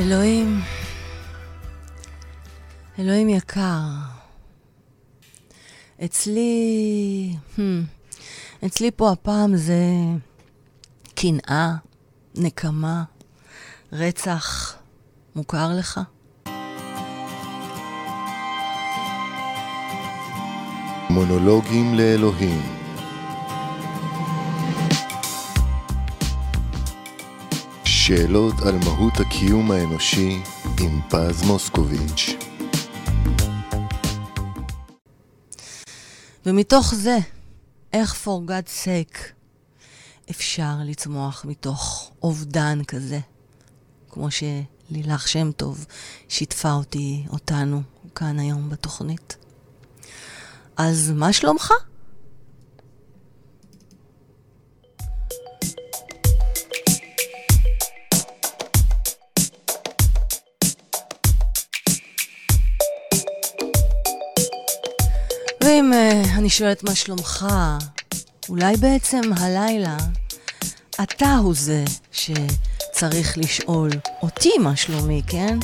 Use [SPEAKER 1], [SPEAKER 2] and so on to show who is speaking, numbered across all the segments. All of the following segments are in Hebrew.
[SPEAKER 1] אלוהים, אלוהים יקר, אצלי, hmm, אצלי פה הפעם זה קנאה, נקמה, רצח. מוכר לך?
[SPEAKER 2] מונולוגים לאלוהים שאלות על מהות הקיום האנושי עם פז מוסקוביץ'.
[SPEAKER 1] ומתוך זה, איך for God's sake אפשר לצמוח מתוך אובדן כזה, כמו שלילך שם טוב שיתפה אותי, אותנו, כאן היום בתוכנית. אז מה שלומך? אני שואלת מה שלומך, אולי בעצם הלילה אתה הוא זה שצריך לשאול אותי מה שלומי, כן?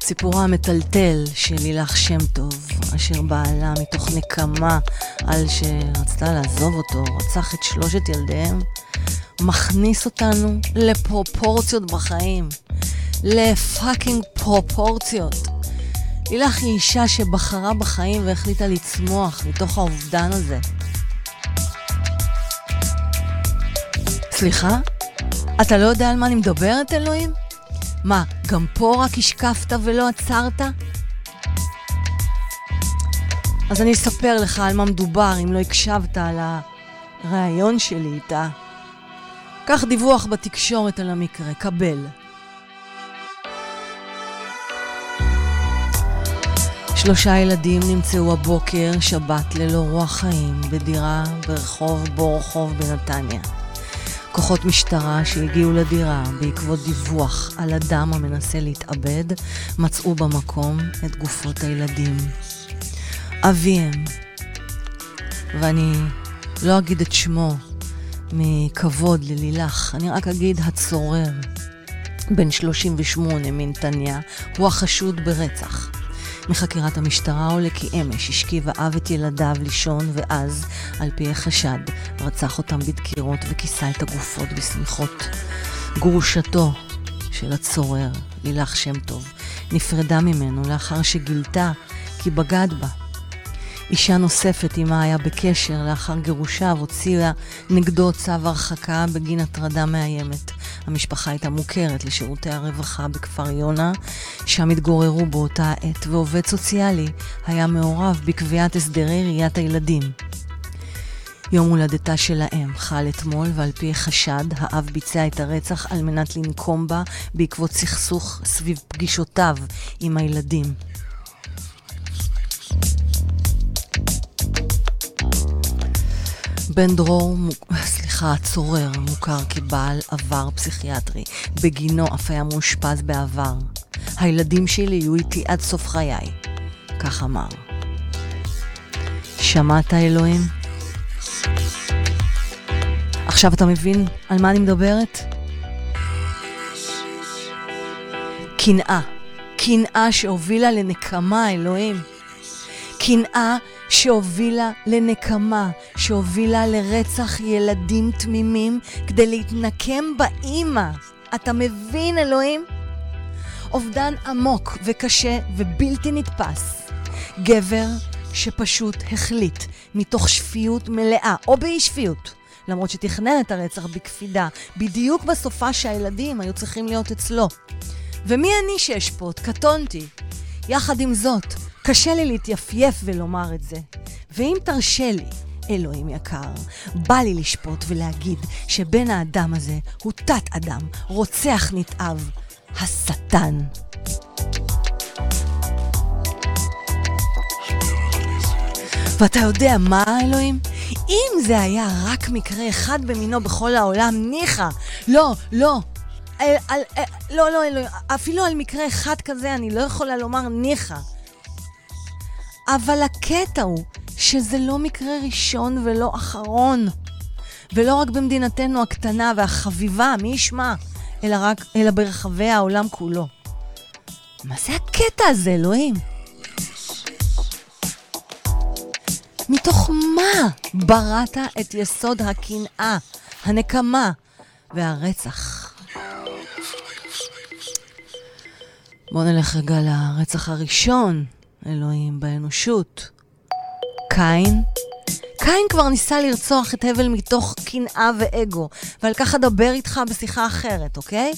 [SPEAKER 1] סיפורה המטלטל של לילך שם טוב, אשר בעלה מתוך נקמה על שרצתה לעזוב אותו, רצח את שלושת ילדיהם, מכניס אותנו לפרופורציות בחיים. לפאקינג פרופורציות. לילך היא אישה שבחרה בחיים והחליטה לצמוח מתוך האובדן הזה. סליחה? אתה לא יודע על מה אני מדברת, אלוהים? מה, גם פה רק השקפת ולא עצרת? אז אני אספר לך על מה מדובר אם לא הקשבת על הריאיון שלי איתה. קח דיווח בתקשורת על המקרה, קבל. שלושה ילדים נמצאו הבוקר, שבת ללא רוח חיים, בדירה ברחוב בורחוב בנתניה. כוחות משטרה שהגיעו לדירה בעקבות דיווח על אדם המנסה להתאבד, מצאו במקום את גופות הילדים. אביהם, ואני לא אגיד את שמו מכבוד ללילך, אני רק אגיד הצורר, בן 38 מנתניה, הוא החשוד ברצח. מחקירת המשטרה עולה כי אמש השכיב האב את ילדיו לישון, ואז, על פי החשד, רצח אותם בדקירות וכיסה את הגופות בשמיכות. גרושתו של הצורר, לילך שם טוב, נפרדה ממנו לאחר שגילתה כי בגד בה. אישה נוספת עמה היה בקשר לאחר גירושיו הוציאה נגדו צו הרחקה בגין הטרדה מאיימת. המשפחה הייתה מוכרת לשירותי הרווחה בכפר יונה, שם התגוררו באותה עת, ועובד סוציאלי היה מעורב בקביעת הסדרי ראיית הילדים. יום הולדתה של האם חל אתמול, ועל פי חשד, האב ביצע את הרצח על מנת לנקום בה בעקבות סכסוך סביב פגישותיו עם הילדים. בן דרור, סליחה, הצורר, מוכר כבעל עבר פסיכיאטרי. בגינו אף היה מאושפז בעבר. הילדים שלי יהיו איתי עד סוף חיי. כך אמר. שמעת, אלוהים? עכשיו אתה מבין על מה אני מדברת? קנאה. קנאה שהובילה לנקמה, אלוהים. קנאה שהובילה לנקמה, שהובילה לרצח ילדים תמימים כדי להתנקם באימא. אתה מבין, אלוהים? אובדן עמוק וקשה ובלתי נתפס. גבר שפשוט החליט מתוך שפיות מלאה, או באי שפיות, למרות שתכנן את הרצח בקפידה, בדיוק בסופה שהילדים היו צריכים להיות אצלו. ומי אני שאשפוט? קטונתי. יחד עם זאת, קשה לי להתייפייף ולומר את זה. ואם תרשה לי, אלוהים יקר, בא לי לשפוט ולהגיד שבן האדם הזה הוא תת-אדם, רוצח נתעב, השטן. ואתה יודע מה, אלוהים? אם זה היה רק מקרה אחד במינו בכל העולם, ניחא. לא, לא. על, על, על, לא, לא, אלוהים. אפילו על מקרה אחד כזה אני לא יכולה לומר ניחא. אבל הקטע הוא שזה לא מקרה ראשון ולא אחרון. ולא רק במדינתנו הקטנה והחביבה, מי ישמע, אלא, רק, אלא ברחבי העולם כולו. מה זה הקטע הזה, אלוהים? מתוך מה בראת את יסוד הקנאה, הנקמה והרצח? בואו נלך רגע לרצח הראשון, אלוהים, באנושות. קין. קין כבר ניסה לרצוח את הבל מתוך קנאה ואגו, ועל כך אדבר איתך בשיחה אחרת, אוקיי?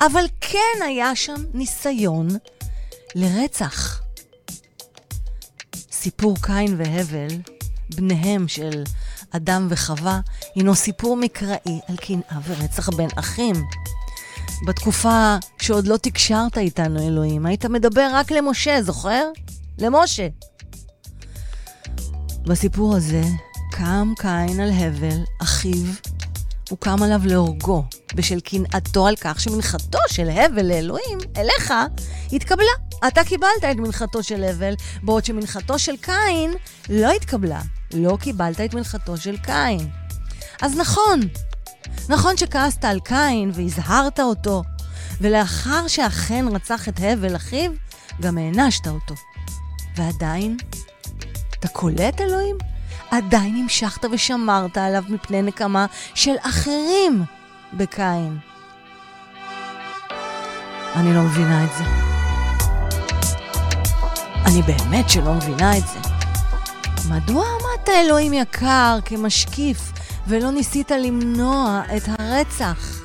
[SPEAKER 1] אבל כן היה שם ניסיון לרצח. סיפור קין והבל, בניהם של אדם וחווה, הינו סיפור מקראי על קנאה ורצח בין אחים. בתקופה שעוד לא תקשרת איתנו, אלוהים, היית מדבר רק למשה, זוכר? למשה. בסיפור הזה קם קין על הבל, אחיו, הוא קם עליו להורגו, בשל קנאתו על כך שמנחתו של הבל לאלוהים, אליך, התקבלה. אתה קיבלת את מנחתו של הבל, בעוד שמנחתו של קין לא התקבלה. לא קיבלת את מנחתו של קין. אז נכון, נכון שכעסת על קין והזהרת אותו, ולאחר שאכן רצח את הבל אחיו, גם הענשת אותו. ועדיין, אתה קולט, אלוהים? עדיין המשכת ושמרת עליו מפני נקמה של אחרים בקין. אני לא מבינה את זה. אני באמת שלא מבינה את זה. מדוע עמדת, אלוהים יקר, כמשקיף, ולא ניסית למנוע את הרצח?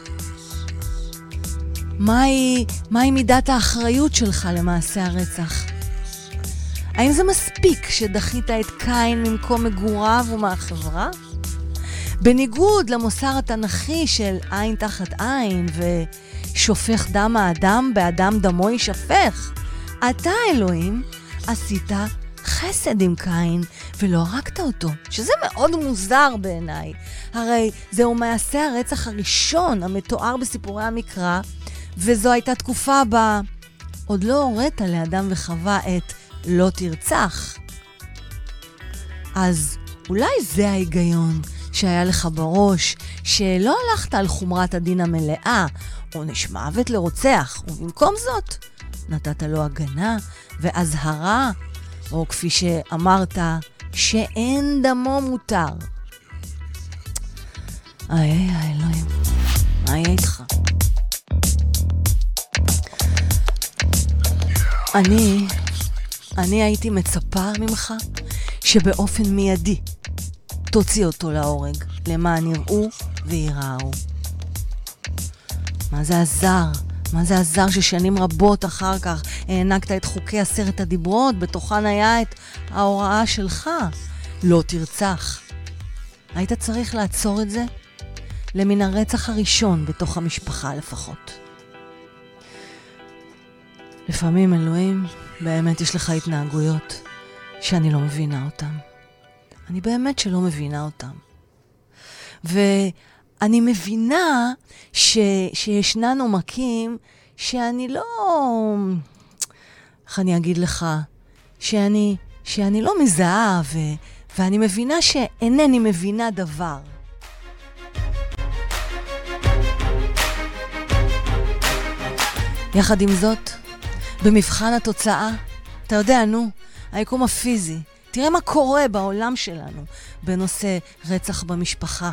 [SPEAKER 1] מהי, מהי מידת האחריות שלך למעשה הרצח? האם זה מספיק שדחית את קין ממקום מגוריו ומהחברה? בניגוד למוסר התנ"כי של עין תחת עין ושופך דם האדם באדם דמו יישפך, אתה, אלוהים, עשית חסד עם קין ולא הרגת אותו, שזה מאוד מוזר בעיניי. הרי זהו מעשה הרצח הראשון המתואר בסיפורי המקרא, וזו הייתה תקופה בה עוד לא הורית לאדם וחווה את לא תרצח. אז אולי זה ההיגיון שהיה לך בראש, שלא הלכת על חומרת הדין המלאה, עונש מוות לרוצח, ובמקום זאת, נתת לו הגנה ואזהרה, או כפי שאמרת, שאין דמו מותר. איי, איי, אלוהים, מה יהיה איתך? אני אני הייתי מצפה ממך שבאופן מיידי תוציא אותו להורג, למען יראו וייראו. מה זה עזר? מה זה עזר ששנים רבות אחר כך הענקת את חוקי עשרת הדיברות, בתוכן היה את ההוראה שלך, לא תרצח. היית צריך לעצור את זה למן הרצח הראשון בתוך המשפחה לפחות. לפעמים, אלוהים, באמת יש לך התנהגויות שאני לא מבינה אותן. אני באמת שלא מבינה אותן. ואני מבינה ש, שישנן עומקים שאני לא... איך אני אגיד לך? שאני, שאני לא מזהה, ו, ואני מבינה שאינני מבינה דבר. יחד עם זאת, במבחן התוצאה, אתה יודע, נו, היקום הפיזי. תראה מה קורה בעולם שלנו בנושא רצח במשפחה.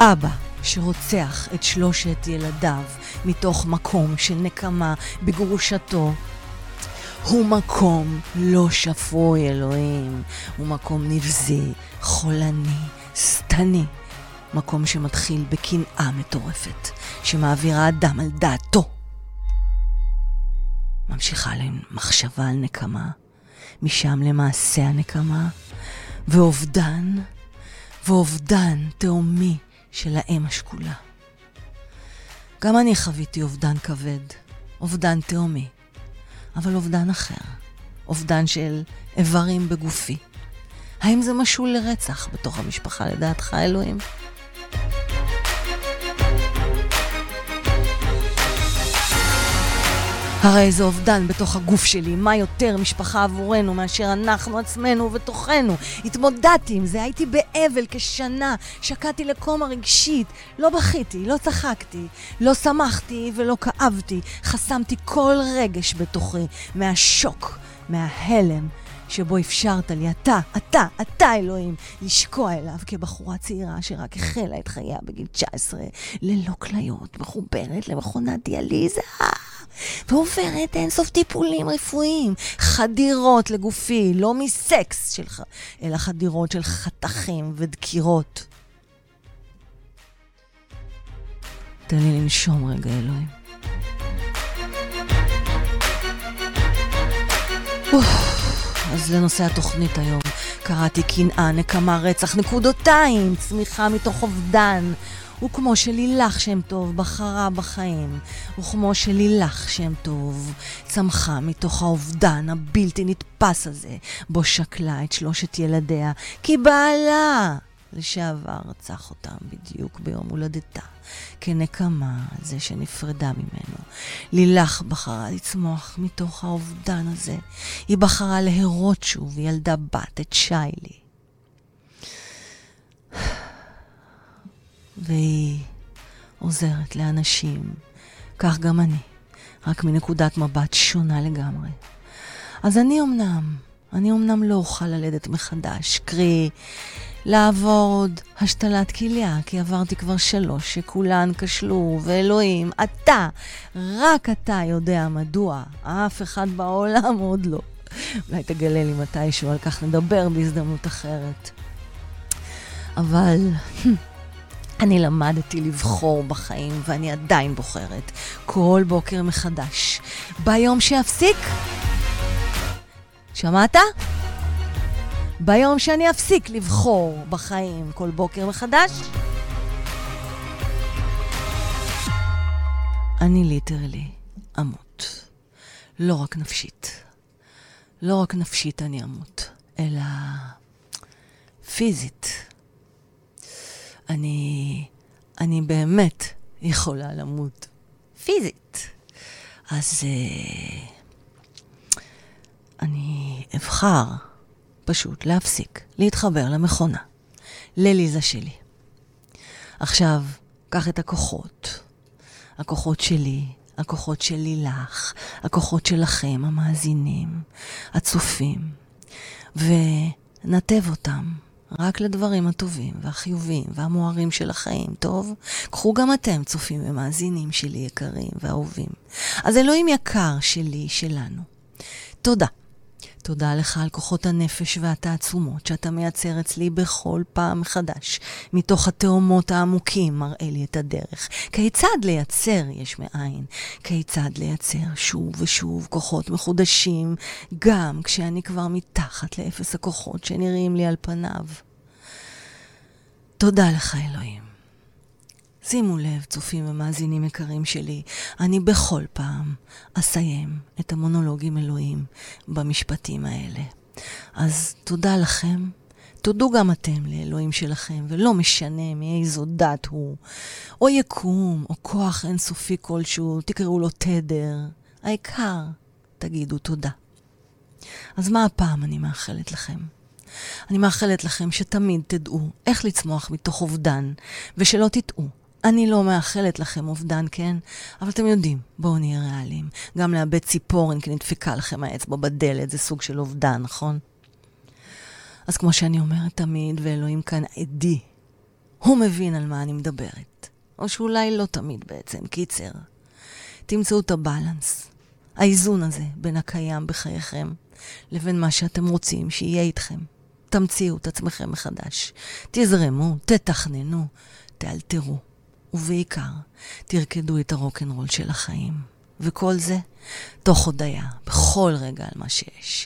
[SPEAKER 1] אבא שרוצח את שלושת ילדיו מתוך מקום של נקמה בגרושתו, הוא מקום לא שפוי, אלוהים. הוא מקום נבזי, חולני, שטני. מקום שמתחיל בקנאה מטורפת, שמעבירה אדם על דעתו. ממשיכה למחשבה על נקמה, משם למעשה הנקמה, ואובדן, ואובדן תהומי של האם השכולה. גם אני חוויתי אובדן כבד, אובדן תהומי, אבל אובדן אחר, אובדן של איברים בגופי. האם זה משול לרצח בתוך המשפחה לדעתך, אלוהים? הרי זה אובדן בתוך הגוף שלי, מה יותר משפחה עבורנו מאשר אנחנו עצמנו ובתוכנו. התמודדתי עם זה, הייתי באבל כשנה, שקעתי לקומה רגשית, לא בכיתי, לא צחקתי, לא שמחתי ולא כאבתי, חסמתי כל רגש בתוכי, מהשוק, מההלם. שבו אפשרת לי, אתה, אתה, אתה אלוהים, לשקוע אליו כבחורה צעירה שרק החלה את חייה בגיל 19, ללא כליות, מחוברת למכונת דיאליזה. ועוברת אינסוף טיפולים רפואיים, חדירות לגופי, לא מסקס שלך, אלא חדירות של חתכים ודקירות. תן לי לנשום רגע, אלוהים. אז לנושא התוכנית היום. קראתי קנאה, נקמה, רצח, נקודותיים, צמיחה מתוך אובדן. וכמו שלילך שם טוב בחרה בחיים, וכמו שלילך שם טוב צמחה מתוך האובדן הבלתי נתפס הזה, בו שקלה את שלושת ילדיה, כי בעלה לשעבר רצח אותם בדיוק ביום הולדתה, כנקמה על זה שנפרדה ממנו. לילך בחרה לצמוח מתוך האובדן הזה. היא בחרה להרות שוב, ילדה בת, את שיילי. והיא עוזרת לאנשים, כך גם אני, רק מנקודת מבט שונה לגמרי. אז אני אמנם, אני אמנם לא אוכל ללדת מחדש, קרי, לעבור עוד השתלת כליה, כי עברתי כבר שלוש שכולן כשלו, ואלוהים, אתה, רק אתה יודע מדוע, אף אחד בעולם עוד לא. אולי תגלה לי מתישהו, על כך נדבר בהזדמנות אחרת. אבל אני למדתי לבחור בחיים, ואני עדיין בוחרת, כל בוקר מחדש. ביום שאפסיק, שמעת? ביום שאני אפסיק לבחור בחיים כל בוקר מחדש, אני ליטרלי אמות. לא רק נפשית. לא רק נפשית אני אמות, אלא פיזית. אני, אני באמת יכולה למות פיזית. אז uh, אני אבחר פשוט להפסיק להתחבר למכונה, לליזה שלי. עכשיו, קח את הכוחות, הכוחות שלי, הכוחות של לילך, הכוחות שלכם, המאזינים, הצופים, ונתב אותם רק לדברים הטובים והחיוביים והמוארים של החיים, טוב? קחו גם אתם צופים ומאזינים שלי יקרים ואהובים. אז אלוהים יקר שלי, שלנו. תודה. תודה לך על כוחות הנפש והתעצומות שאתה מייצר אצלי בכל פעם מחדש. מתוך התאומות העמוקים מראה לי את הדרך. כיצד לייצר יש מאין? כיצד לייצר שוב ושוב כוחות מחודשים, גם כשאני כבר מתחת לאפס הכוחות שנראים לי על פניו. תודה לך, אלוהים. שימו לב, צופים ומאזינים יקרים שלי, אני בכל פעם אסיים את המונולוגים אלוהים במשפטים האלה. אז תודה לכם. תודו גם אתם לאלוהים שלכם, ולא משנה מאיזו דת הוא, או יקום, או כוח אינסופי כלשהו, תקראו לו תדר. העיקר, תגידו תודה. אז מה הפעם אני מאחלת לכם? אני מאחלת לכם שתמיד תדעו איך לצמוח מתוך אובדן, ושלא תטעו. אני לא מאחלת לכם אובדן, כן? אבל אתם יודעים, בואו נהיה ריאליים. גם לאבד ציפורן כי נדפקה לכם האצבע בדלת, זה סוג של אובדן, נכון? אז כמו שאני אומרת תמיד, ואלוהים כאן עדי, הוא מבין על מה אני מדברת. או שאולי לא תמיד בעצם, קיצר. תמצאו את הבלנס, האיזון הזה בין הקיים בחייכם לבין מה שאתם רוצים שיהיה איתכם. תמציאו את עצמכם מחדש. תזרמו, תתכננו, תאלתרו. ובעיקר, תרקדו את הרוקנרול של החיים. וכל זה תוך הודיה, בכל רגע על מה שיש.